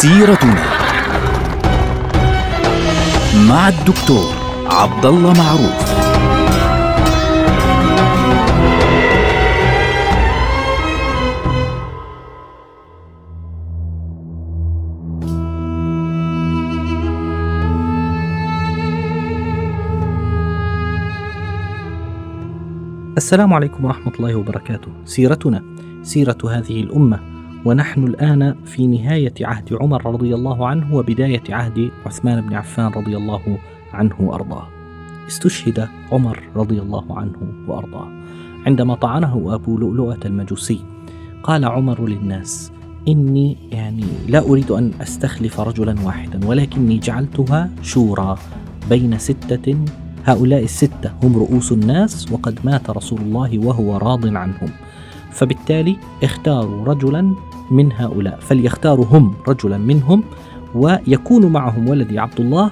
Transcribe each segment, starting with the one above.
سيرتنا مع الدكتور عبد الله معروف السلام عليكم ورحمة الله وبركاته. سيرتنا سيرة هذه الأمة ونحن الآن في نهاية عهد عمر رضي الله عنه وبداية عهد عثمان بن عفان رضي الله عنه وأرضاه. استشهد عمر رضي الله عنه وأرضاه. عندما طعنه أبو لؤلؤة المجوسي قال عمر للناس: إني يعني لا أريد أن أستخلف رجلا واحدا ولكني جعلتها شورى بين ستة هؤلاء الستة هم رؤوس الناس وقد مات رسول الله وهو راض عنهم فبالتالي اختاروا رجلا من هؤلاء فليختاروا هم رجلا منهم ويكون معهم ولدي عبد الله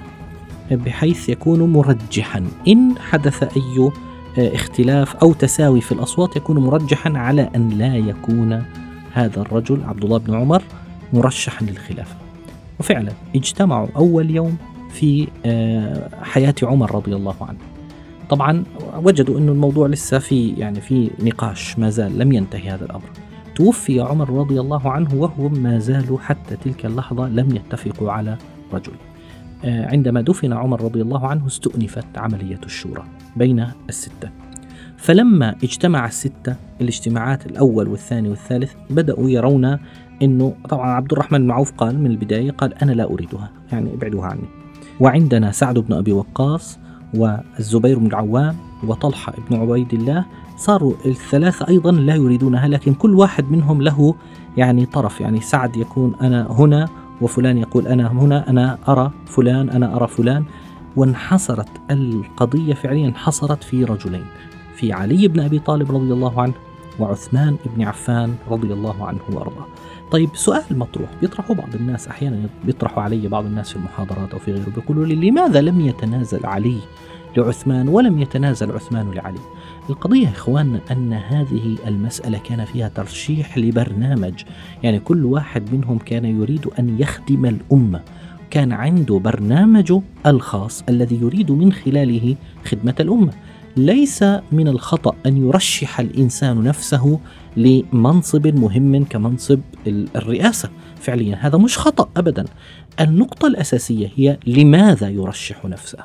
بحيث يكون مرجحا. إن حدث أي اختلاف أو تساوي في الأصوات يكون مرجحا على أن لا يكون هذا الرجل عبد الله بن عمر مرشحا للخلافة. وفعلا اجتمعوا أول يوم في آه، حياة عمر رضي الله عنه. طبعا وجدوا أن الموضوع لسه في يعني في نقاش ما زال لم ينتهي هذا الأمر. توفي عمر رضي الله عنه وهم ما زالوا حتى تلك اللحظة لم يتفقوا على رجل. آه، عندما دفن عمر رضي الله عنه استؤنفت عملية الشورى بين الستة. فلما اجتمع الستة الاجتماعات الأول والثاني والثالث بدأوا يرون أنه طبعا عبد الرحمن بن عوف قال من البداية قال أنا لا أريدها يعني ابعدوها عني. وعندنا سعد بن أبي وقاص والزبير بن العوام وطلحة بن عبيد الله صاروا الثلاثة أيضا لا يريدونها لكن كل واحد منهم له يعني طرف. يعني سعد يكون أنا هنا وفلان يقول أنا هنا أنا أرى فلان أنا أرى فلان. وانحصرت القضية فعليا انحصرت في رجلين في علي بن أبي طالب رضي الله عنه وعثمان بن عفان رضي الله عنه وأرضاه. طيب سؤال مطروح. بيطرحه بعض الناس أحيانا بيطرحوا علي بعض الناس في المحاضرات أو في غيره بيقولوا لي لماذا لم يتنازل علي لعثمان ولم يتنازل عثمان لعلي؟ القضية يا إخواننا أن هذه المسألة كان فيها ترشيح لبرنامج. يعني كل واحد منهم كان يريد أن يخدم الأمة. كان عنده برنامجه الخاص الذي يريد من خلاله خدمة الأمة. ليس من الخطأ أن يرشح الإنسان نفسه لمنصب مهم كمنصب الرئاسة. فعليا هذا مش خطأ أبدا. النقطة الأساسية هي لماذا يرشح نفسه؟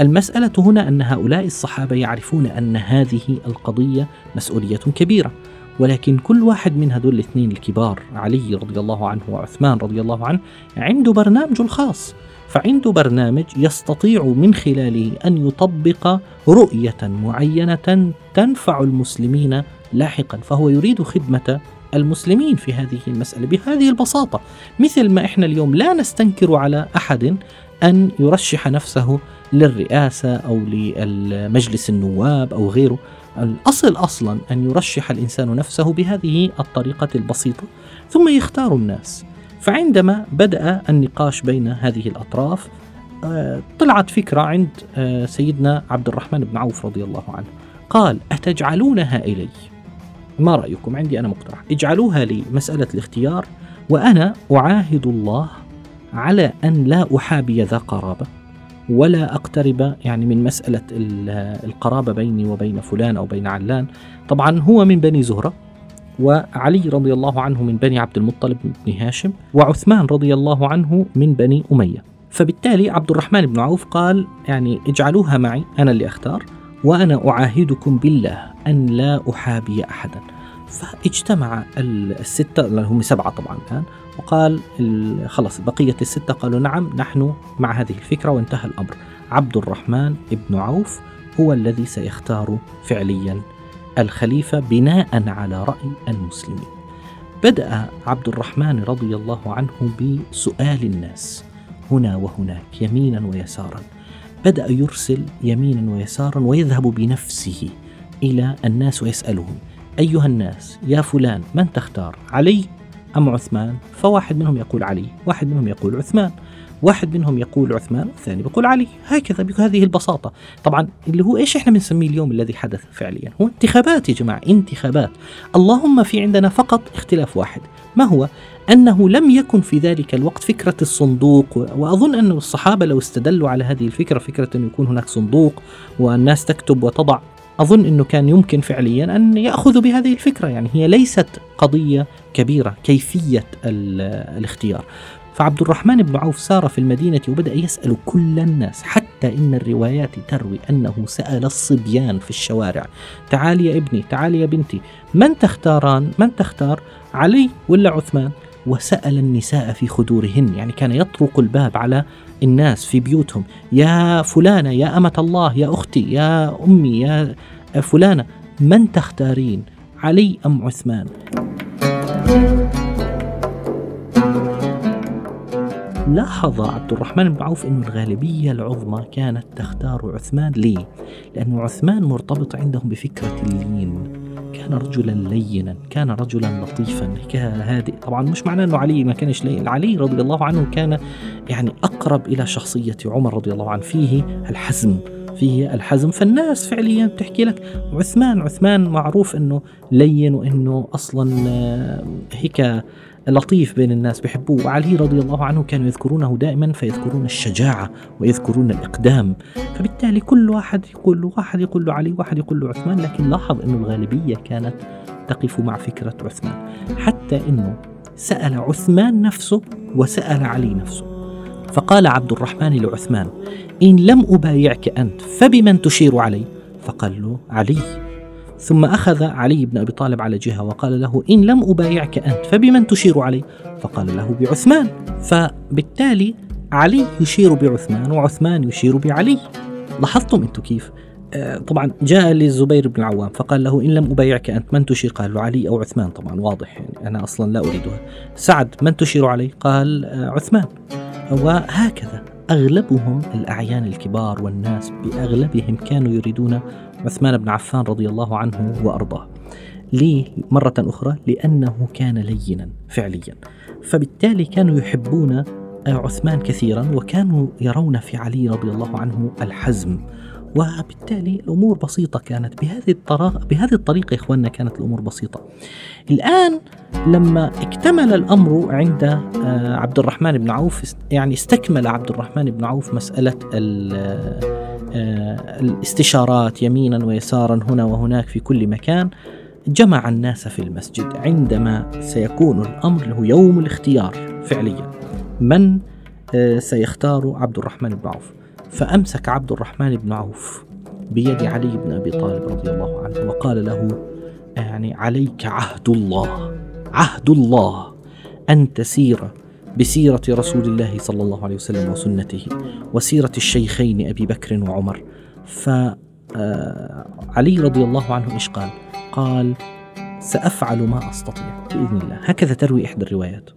المسألة هنا أن هؤلاء الصحابة يعرفون أن هذه القضية مسؤولية كبيرة ولكن كل واحد من هذول الاثنين الكبار علي رضي الله عنه وعثمان رضي الله عنه عنده برنامجه الخاص فعنده برنامج يستطيع من خلاله أن يطبق رؤية معينة تنفع المسلمين لاحقا فهو يريد خدمة المسلمين في هذه المسألة. بهذه البساطة مثل ما إحنا اليوم لا نستنكر على أحد أن يرشح نفسه للرئاسة أو لمجلس النواب أو غيره. الأصل أصلا أن يرشح الإنسان نفسه بهذه الطريقة البسيطة ثم يختار الناس. فعندما بدأ النقاش بين هذه الأطراف آه، طلعت فكرة عند آه، سيدنا عبد الرحمن بن عوف رضي الله عنه. قال أتجعلونها إلي؟ ما رأيكم؟ عندي أنا مقترح. اجعلوها لي مسألة الاختيار وأنا أعاهد الله على أن لا أحابي ذا قرابة ولا أقترب يعني من مسألة القرابة بيني وبين فلان أو بين علان. طبعا هو من بني زهرة. وعلي رضي الله عنه من بني عبد المطلب بن هاشم وعثمان رضي الله عنه من بني أمية. فبالتالي عبد الرحمن بن عوف قال يعني اجعلوها معي أنا اللي أختار وأنا أعاهدكم بالله أن لا أحابي أحدا. فاجتمع الستة اللي هم سبعة طبعا كان وقال خلص بقية الستة قالوا نعم نحن مع هذه الفكرة وانتهى الأمر. عبد الرحمن بن عوف هو الذي سيختار فعليا الخليفة بناء على رأي المسلمين. بدأ عبد الرحمن رضي الله عنه بسؤال الناس هنا وهناك يمينا ويسارا. بدأ يرسل يمينا ويسارا ويذهب بنفسه إلى الناس ويسألهم: أيها الناس يا فلان من تختار؟ علي أم عثمان؟ فواحد منهم يقول علي، واحد منهم يقول عثمان. واحد منهم يقول عثمان والثاني بيقول علي هكذا بهذه البساطة. طبعا اللي هو إيش إحنا بنسميه اليوم الذي حدث فعليا؟ هو انتخابات يا جماعة انتخابات. اللهم في عندنا فقط اختلاف واحد ما هو؟ أنه لم يكن في ذلك الوقت فكرة الصندوق وأظن أن الصحابة لو استدلوا على هذه الفكرة فكرة أن يكون هناك صندوق والناس تكتب وتضع أظن أنه كان يمكن فعليا أن يأخذوا بهذه الفكرة. يعني هي ليست قضية كبيرة كيفية الاختيار. فعبد الرحمن بن عوف سار في المدينة وبدأ يسأل كل الناس حتى إن الروايات تروي أنه سأل الصبيان في الشوارع. تعال يا ابني تعال يا بنتي. من تختاران؟ من تختار؟ علي ولا عثمان؟ وسأل النساء في خدورهن يعني كان يطرق الباب على الناس في بيوتهم. يا فلانة يا أمة الله يا أختي يا أمي يا فلانة من تختارين؟ علي أم عثمان؟ لاحظ عبد الرحمن بن عوف أن الغالبية العظمى كانت تختار عثمان. ليه؟ لأن عثمان مرتبط عندهم بفكرة اللين. كان رجلا لينا كان رجلا لطيفا. هادئ طبعا مش معناه أنه علي ما كانش لين. علي رضي الله عنه كان يعني أقرب إلى شخصية عمر رضي الله عنه. فيه الحزم فيه الحزم. فالناس فعليا بتحكي لك عثمان عثمان معروف إنه لين وإنه أصلا آه، هيك لطيف بين الناس بحبوه وعلي رضي الله عنه كانوا يذكرونه دائما فيذكرون الشجاعة ويذكرون الإقدام. فبالتالي كل واحد يقول له واحد يقول له علي واحد يقول له عثمان لكن لاحظ أن الغالبية كانت تقف مع فكرة عثمان. حتى أنه سأل عثمان نفسه وسأل علي نفسه. فقال عبد الرحمن لعثمان إن لم أبايعك أنت فبمن تشير علي؟ فقال له علي. ثم أخذ علي بن أبي طالب على جهة وقال له إن لم أبايعك أنت فبمن تشير علي؟ فقال له بعثمان. فبالتالي علي يشير بعثمان وعثمان يشير بعلي. لاحظتم أنتم كيف؟ آه، طبعا جاء للزبير بن العوام فقال له إن لم أبايعك أنت من تشير؟ قال له علي أو عثمان. طبعا واضح يعني أنا أصلا لا أريدها. سعد من تشير علي؟ قال آه، عثمان. وهكذا أغلبهم الأعيان الكبار والناس بأغلبهم كانوا يريدون عثمان بن عفان رضي الله عنه وأرضاه. ليه مرة أخرى لأنه كان لينا فعليا. فبالتالي كانوا يحبون عثمان كثيرا وكانوا يرون في علي رضي الله عنه الحزم. وبالتالي الأمور بسيطة كانت. بهذه الطريقة بهذه الطريقة يا إخواننا كانت الأمور بسيطة. الآن لما اكتمل الأمر عند آه، عبد الرحمن بن عوف يعني استكمل عبد الرحمن بن عوف مسألة الاستشارات يمينا ويسارا هنا وهناك في كل مكان جمع الناس في المسجد عندما سيكون الأمر له يوم الاختيار فعليا. من؟ آه، سيختار عبد الرحمن بن عوف. فأمسك عبد الرحمن بن عوف بيد علي بن أبي طالب رضي الله عنه وقال له يعني عليك عهد الله عهد الله أن تسير بسيرة رسول الله صلى الله عليه وسلم وسنته وسيرة الشيخين أبي بكر وعمر. فعلي آه، رضي الله عنه إيش قال؟ قال سأفعل ما أستطيع. بإذن الله. هكذا تروي إحدى الروايات.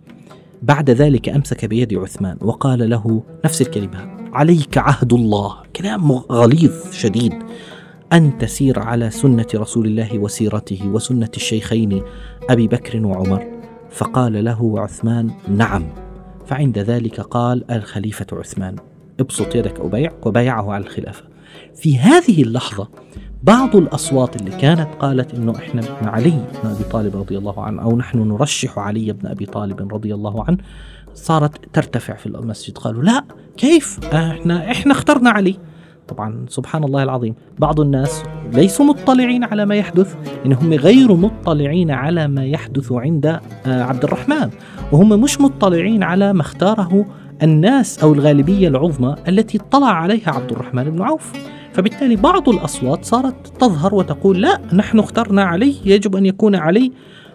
بعد ذلك أمسك بيد عثمان وقال له نفس الكلمة عليك عهد الله. كلام غليظ شديد. أن تسير على سنة رسول الله وسيرته وسنة الشيخين أبي بكر وعمر. فقال له عثمان نعم. فعند ذلك قال الخليفة عثمان ابسط يدك أبايع وبايعه على الخلافة. في هذه اللحظة بعض الأصوات اللي كانت قالت إنه إحنا ابن علي بن أبي طالب رضي الله عنه أو نحن نرشح علي بن أبي طالب رضي الله عنه صارت ترتفع في المسجد. قالوا لا كيف؟ إحنا إحنا اخترنا علي. طبعا سبحان الله العظيم. بعض الناس ليسوا مطلعين على ما يحدث إنهم غير مطلعين على ما يحدث عند آه، عبد الرحمن. وهم مش مطلعين على ما اختاره الناس أو الغالبية العظمى التي اطلع عليها عبد الرحمن بن عوف. فبالتالي بعض الأصوات صارت تظهر وتقول لا نحن اخترنا علي يجب أن يكون علي.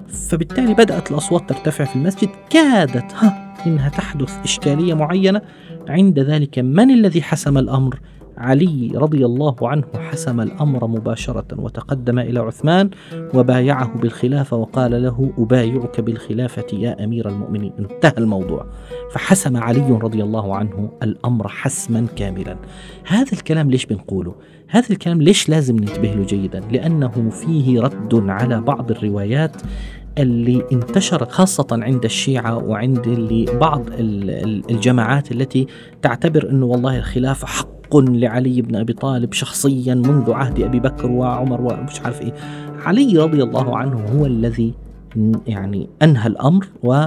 فبالتالي بدأت الأصوات ترتفع في المسجد. كادت ها إنها تحدث إشكالية معينة. عند ذلك من الذي حسم الأمر؟ علي رضي الله عنه حسم الأمر مباشرة وتقدم إلى عثمان وبايعه بالخلافة وقال له أبايعك بالخلافة يا أمير المؤمنين. انتهى الموضوع. فحسم علي رضي الله عنه الأمر حسما كاملا. هذا الكلام ليش بنقوله؟ هذا الكلام ليش لازم ننتبه له جيدا؟ لأنه فيه رد على بعض الروايات اللي انتشرت خاصة عند الشيعة وعند اللي بعض الجماعات التي تعتبر أنه والله الخلافة حق لعلي بن أبي طالب شخصيا منذ عهد أبي بكر وعمر ومش عارف إيه. علي رضي الله عنه هو الذي يعني أنهى الأمر و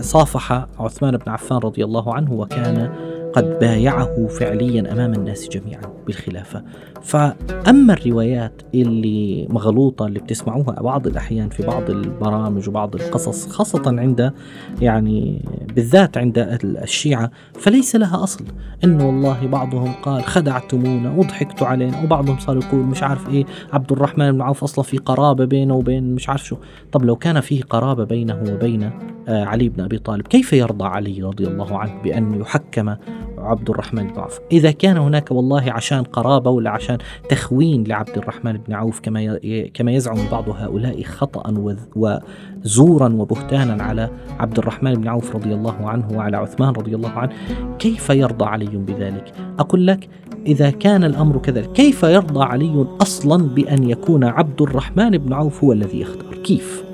صافح عثمان بن عفان رضي الله عنه وكان قد بايعه فعليا أمام الناس جميعا بالخلافة. فأما الروايات اللي مغلوطة اللي بتسمعوها بعض الأحيان في بعض البرامج وبعض القصص خاصة عند يعني بالذات عند الشيعة فليس لها أصل. إنه والله بعضهم قال خدعتمونا وضحكتوا علينا وبعضهم صار يقول مش عارف إيه عبد الرحمن بن عوف أصلا في قرابة بينه وبين مش عارف شو. طب لو كان فيه قرابة بينه وبين آه، علي بن أبي طالب كيف يرضى علي رضي الله عنه بأن يحكم عبد الرحمن بن عوف. إذا كان هناك والله عشان قرابة ولا عشان تخوين لعبد الرحمن بن عوف كما كما يزعم بعض هؤلاء خطأ وزورا وبهتانا على عبد الرحمن بن عوف رضي الله عنه وعلى عثمان رضي الله عنه كيف يرضى علي بذلك؟ أقول لك إذا كان الأمر كذلك كيف يرضى علي أصلا بأن يكون عبد الرحمن بن عوف هو الذي يختار؟ كيف؟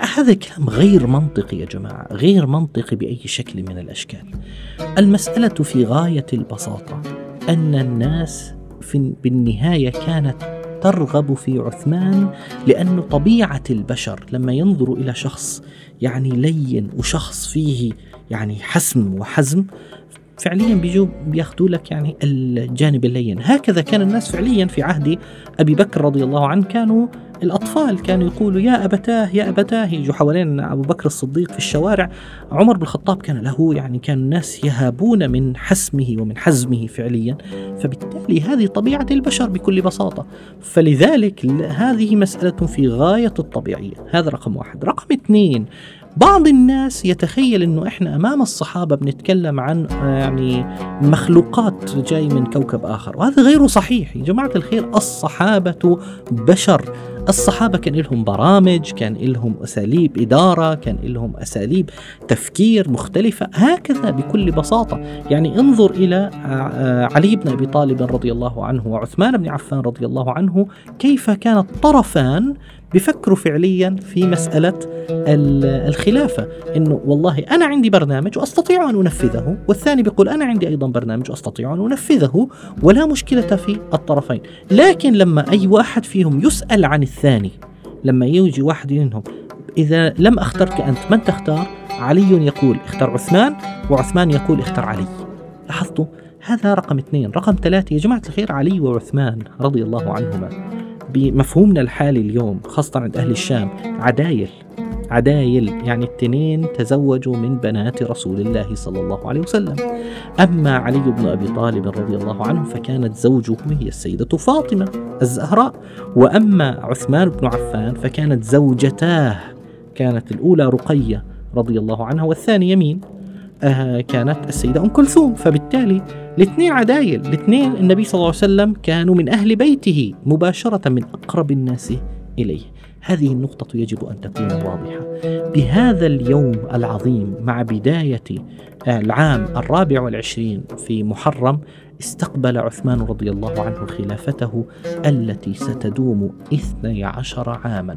هذا كلام غير منطقي يا جماعة غير منطقي بأي شكل من الأشكال. المسألة في غاية البساطة أن الناس في بالنهاية كانت ترغب في عثمان لأن طبيعة البشر لما ينظروا إلى شخص يعني لين وشخص فيه يعني حسم وحزم فعليا بيجوا بياخذوا لك يعني الجانب اللين. هكذا كان الناس فعليا في عهد أبي بكر رضي الله عنه كانوا الأطفال كانوا يقولوا يا أبتاه يا أبتاه يجوا حوالين أبو بكر الصديق في الشوارع. عمر بن الخطاب كان له يعني كان الناس يهابون من حسمه ومن حزمه فعليا. فبالتالي هذه طبيعة البشر بكل بساطة. فلذلك هذه مسألة في غاية الطبيعية. هذا رقم واحد. رقم اثنين بعض الناس يتخيل إنه إحنا أمام الصحابة بنتكلم عن يعني مخلوقات جاي من كوكب آخر. وهذا غير صحيح. يا جماعة الخير الصحابة بشر. الصحابة كان لهم برامج كان لهم أساليب إدارة كان لهم أساليب تفكير مختلفة. هكذا بكل بساطة. يعني انظر إلى علي بن أبي طالب رضي الله عنه وعثمان بن عفان رضي الله عنه كيف كان الطرفان بفكروا فعليا في مسألة الخلافة إنه والله أنا عندي برنامج وأستطيع أن أنفذه والثاني بيقول أنا عندي أيضا برنامج وأستطيع أن أنفذه ولا مشكلة في الطرفين. لكن لما أي واحد فيهم يسأل عن الثاني لما يجي واحد منهم إذا لم أخترك أنت من تختار؟ علي يقول اختر عثمان وعثمان يقول اختر علي. لاحظتوا؟ هذا رقم اثنين. رقم ثلاثة يا جماعة الخير علي وعثمان رضي الله عنهما. بمفهومنا الحالي اليوم خاصة عند أهل الشام عدايل. عدايل يعني التنين تزوجوا من بنات رسول الله صلى الله عليه وسلم. أما علي بن أبي طالب رضي الله عنه فكانت زوجه هي السيدة فاطمة الزهراء وأما عثمان بن عفان فكانت زوجتاه كانت الأولى رقية رضي الله عنها والثانية مين؟ آه كانت السيدة أم كلثوم. فبالتالي الاثنين عدايل الاثنين النبي صلى الله عليه وسلم كانوا من أهل بيته مباشرة من أقرب الناس إليه. هذه النقطة يجب أن تكون واضحة. بهذا اليوم العظيم مع بداية العام الرابع والعشرين في محرم استقبل عثمان رضي الله عنه خلافته التي ستدوم 12 عاما.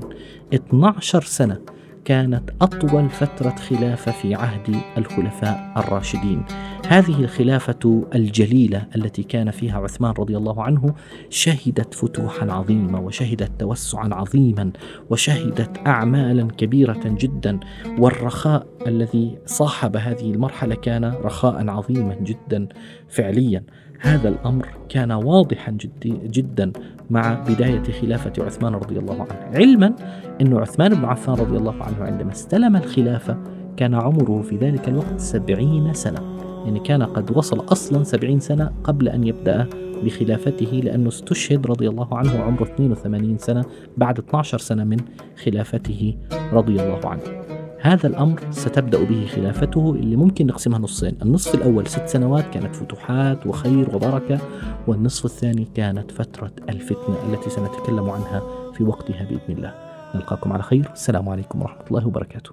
12 سنة كانت أطول فترة خلافة في عهد الخلفاء الراشدين. هذه الخلافة الجليلة التي كان فيها عثمان رضي الله عنه شهدت فتوحا عظيمة وشهدت توسعا عظيما وشهدت أعمالا كبيرة جدا. والرخاء الذي صاحب هذه المرحلة كان رخاء عظيما جدا فعليا. هذا الأمر كان واضحا جدي جدا مع بداية خلافة عثمان رضي الله عنه. علما أن عثمان بن عفان رضي الله عنه عندما استلم الخلافة كان عمره في ذلك الوقت سبعين سنة. يعني كان قد وصل أصلا سبعين سنة قبل أن يبدأ بخلافته لأنه استشهد رضي الله عنه وعمره 82 سنة بعد 12 سنة من خلافته رضي الله عنه. هذا الأمر ستبدأ به خلافته اللي ممكن نقسمها نصين. النصف الأول ست سنوات كانت فتوحات وخير وبركة والنصف الثاني كانت فترة الفتنة التي سنتكلم عنها في وقتها بإذن الله. نلقاكم على خير. السلام عليكم ورحمة الله وبركاته.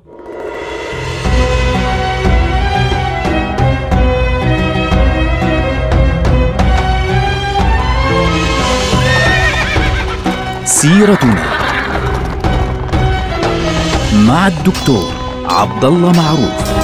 سيرتنا مع الدكتور عبد الله معروف.